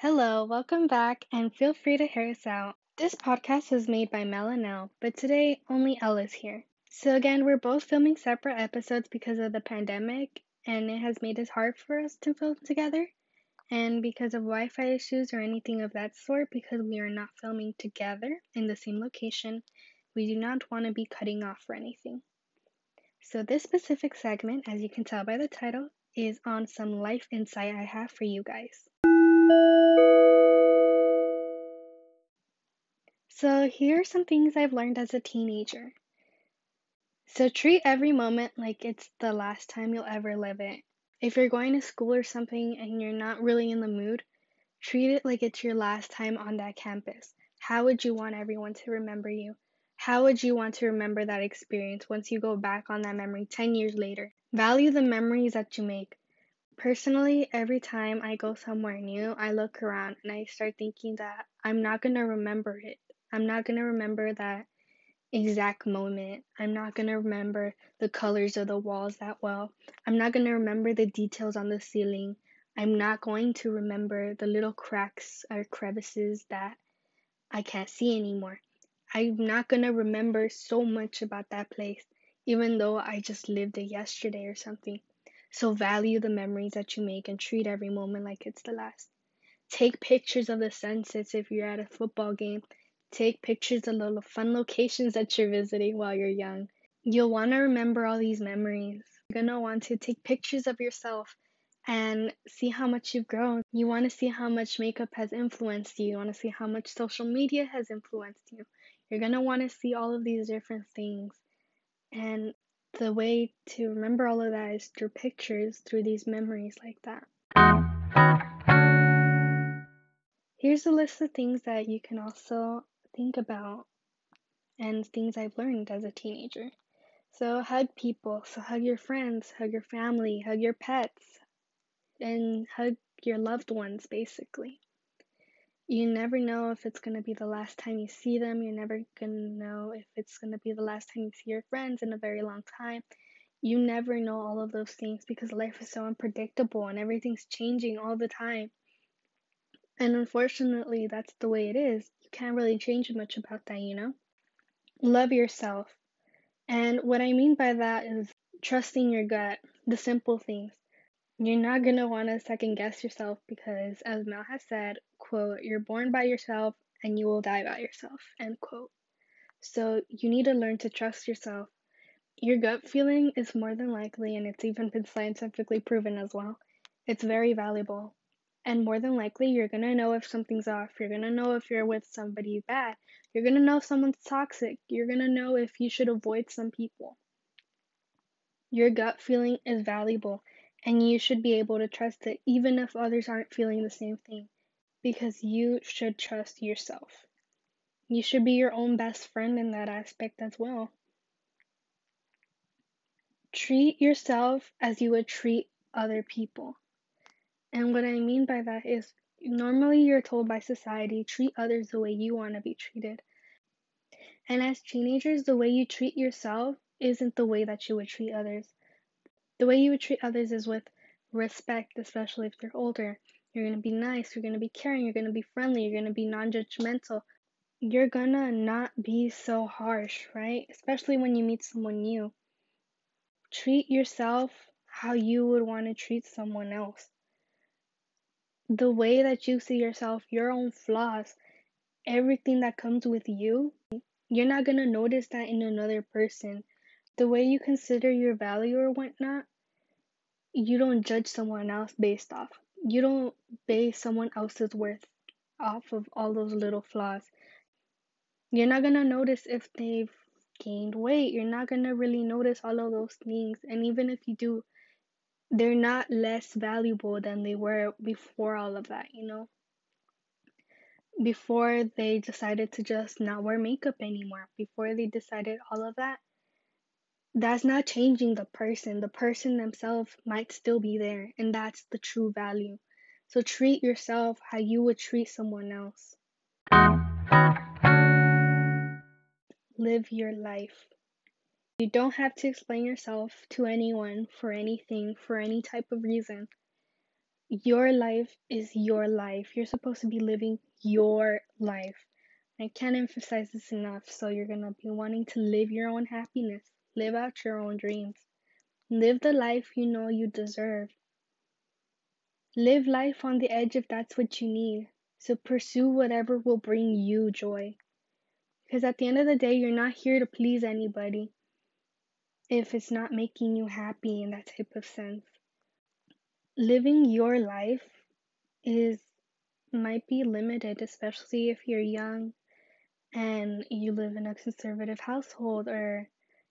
Hello, welcome back, and feel free to hear us out. This podcast was made by Mel and Elle, but today only Elle is here. So, again, we're both filming separate episodes because of the pandemic, and it has made it hard for us to film together. And because of Wi Fi issues or anything of that sort, because we are not filming together in the same location, we do not want to be cutting off or anything. So, this specific segment, as you can tell by the title, is on some life insight I have for you guys. So, here are some things I've learned as a teenager. So, treat every moment like it's the last time you'll ever live it. If you're going to school or something and you're not really in the mood, treat it like it's your last time on that campus. How would you want everyone to remember you? How would you want to remember that experience once you go back on that memory 10 years later? Value the memories that you make. Personally, every time I go somewhere new, I look around and I start thinking that I'm not going to remember it. I'm not going to remember that exact moment. I'm not going to remember the colors of the walls that well. I'm not going to remember the details on the ceiling. I'm not going to remember the little cracks or crevices that I can't see anymore. I'm not going to remember so much about that place, even though I just lived it yesterday or something. So value the memories that you make and treat every moment like it's the last. Take pictures of the sunsets if you're at a football game Take pictures of the fun locations that you're visiting while you're young. You'll want to remember all these memories. You're going to want to take pictures of yourself and see how much you've grown. You want to see how much makeup has influenced you. You want to see how much social media has influenced you. You're going to want to see all of these different things. And the way to remember all of that is through pictures, through these memories like that. Here's a list of things that you can also think about and things I've learned as a teenager. So, hug people. So, hug your friends, hug your family, hug your pets, and hug your loved ones, basically. You never know if it's going to be the last time you see them. You're never going to know if it's going to be the last time you see your friends in a very long time. You never know all of those things because life is so unpredictable and everything's changing all the time. And unfortunately, that's the way it is you can't really change much about that, you know? Love yourself. And what I mean by that is trusting your gut, the simple things. You're not going to want to second guess yourself because, as Mel has said, quote, you're born by yourself and you will die by yourself, end quote. So you need to learn to trust yourself. Your gut feeling is more than likely, and it's even been scientifically proven as well, it's very valuable. And more than likely, you're gonna know if something's off. You're gonna know if you're with somebody bad. You're gonna know if someone's toxic. You're gonna know if you should avoid some people. Your gut feeling is valuable, and you should be able to trust it even if others aren't feeling the same thing, because you should trust yourself. You should be your own best friend in that aspect as well. Treat yourself as you would treat other people. And what I mean by that is normally you're told by society treat others the way you want to be treated. And as teenagers, the way you treat yourself isn't the way that you would treat others. The way you would treat others is with respect, especially if they're older. You're going to be nice, you're going to be caring, you're going to be friendly, you're going to be non judgmental. You're going to not be so harsh, right? Especially when you meet someone new. Treat yourself how you would want to treat someone else the way that you see yourself, your own flaws, everything that comes with you, you're not gonna notice that in another person. The way you consider your value or whatnot, you don't judge someone else based off. You don't base someone else's worth off of all those little flaws. You're not gonna notice if they've gained weight. You're not gonna really notice all of those things. And even if you do, they're not less valuable than they were before all of that, you know? Before they decided to just not wear makeup anymore, before they decided all of that, that's not changing the person. The person themselves might still be there, and that's the true value. So treat yourself how you would treat someone else. Live your life. You don't have to explain yourself to anyone for anything, for any type of reason. Your life is your life. You're supposed to be living your life. I can't emphasize this enough. So you're going to be wanting to live your own happiness, live out your own dreams, live the life you know you deserve. Live life on the edge if that's what you need. So pursue whatever will bring you joy. Because at the end of the day, you're not here to please anybody if it's not making you happy in that type of sense. Living your life is might be limited, especially if you're young and you live in a conservative household or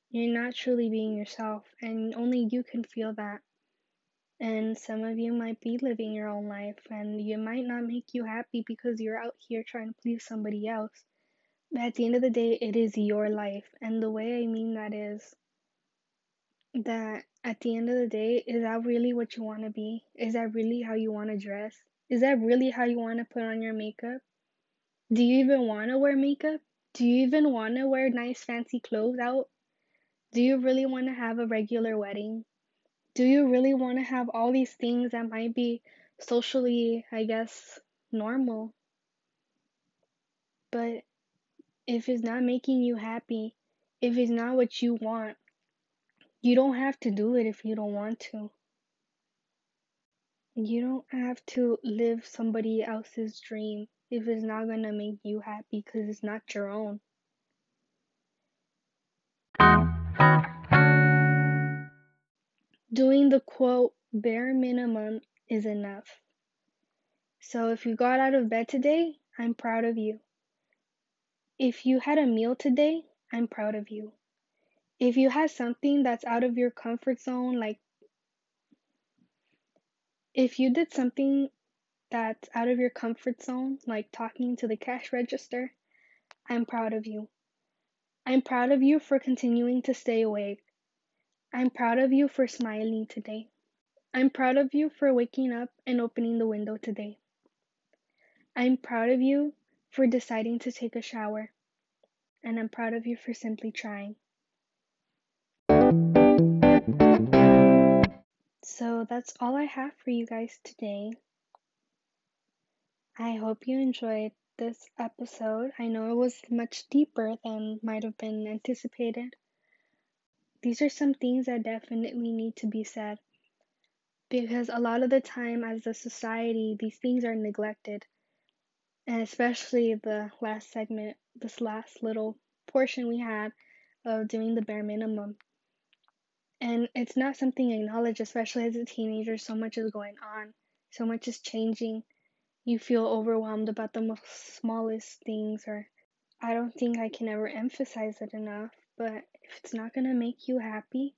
you're not truly being yourself and only you can feel that. And some of you might be living your own life and you might not make you happy because you're out here trying to please somebody else. But at the end of the day, it is your life. And the way I mean that is that at the end of the day, is that really what you want to be? Is that really how you want to dress? Is that really how you want to put on your makeup? Do you even want to wear makeup? Do you even want to wear nice fancy clothes out? Do you really want to have a regular wedding? Do you really want to have all these things that might be socially, I guess, normal? But if it's not making you happy, if it's not what you want, you don't have to do it if you don't want to. You don't have to live somebody else's dream if it's not going to make you happy because it's not your own. Doing the quote bare minimum is enough. So if you got out of bed today, I'm proud of you. If you had a meal today, I'm proud of you. If you had something that's out of your comfort zone, like if you did something that's out of your comfort zone, like talking to the cash register, I'm proud of you. I'm proud of you for continuing to stay awake. I'm proud of you for smiling today. I'm proud of you for waking up and opening the window today. I'm proud of you for deciding to take a shower. And I'm proud of you for simply trying. So that's all I have for you guys today. I hope you enjoyed this episode. I know it was much deeper than might have been anticipated. These are some things that definitely need to be said because a lot of the time, as a society, these things are neglected, and especially the last segment, this last little portion we had of doing the bare minimum. And it's not something acknowledged, especially as a teenager. So much is going on, so much is changing. You feel overwhelmed about the smallest things, or I don't think I can ever emphasize it enough. But if it's not gonna make you happy,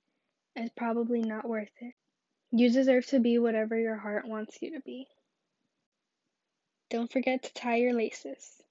it's probably not worth it. You deserve to be whatever your heart wants you to be. Don't forget to tie your laces.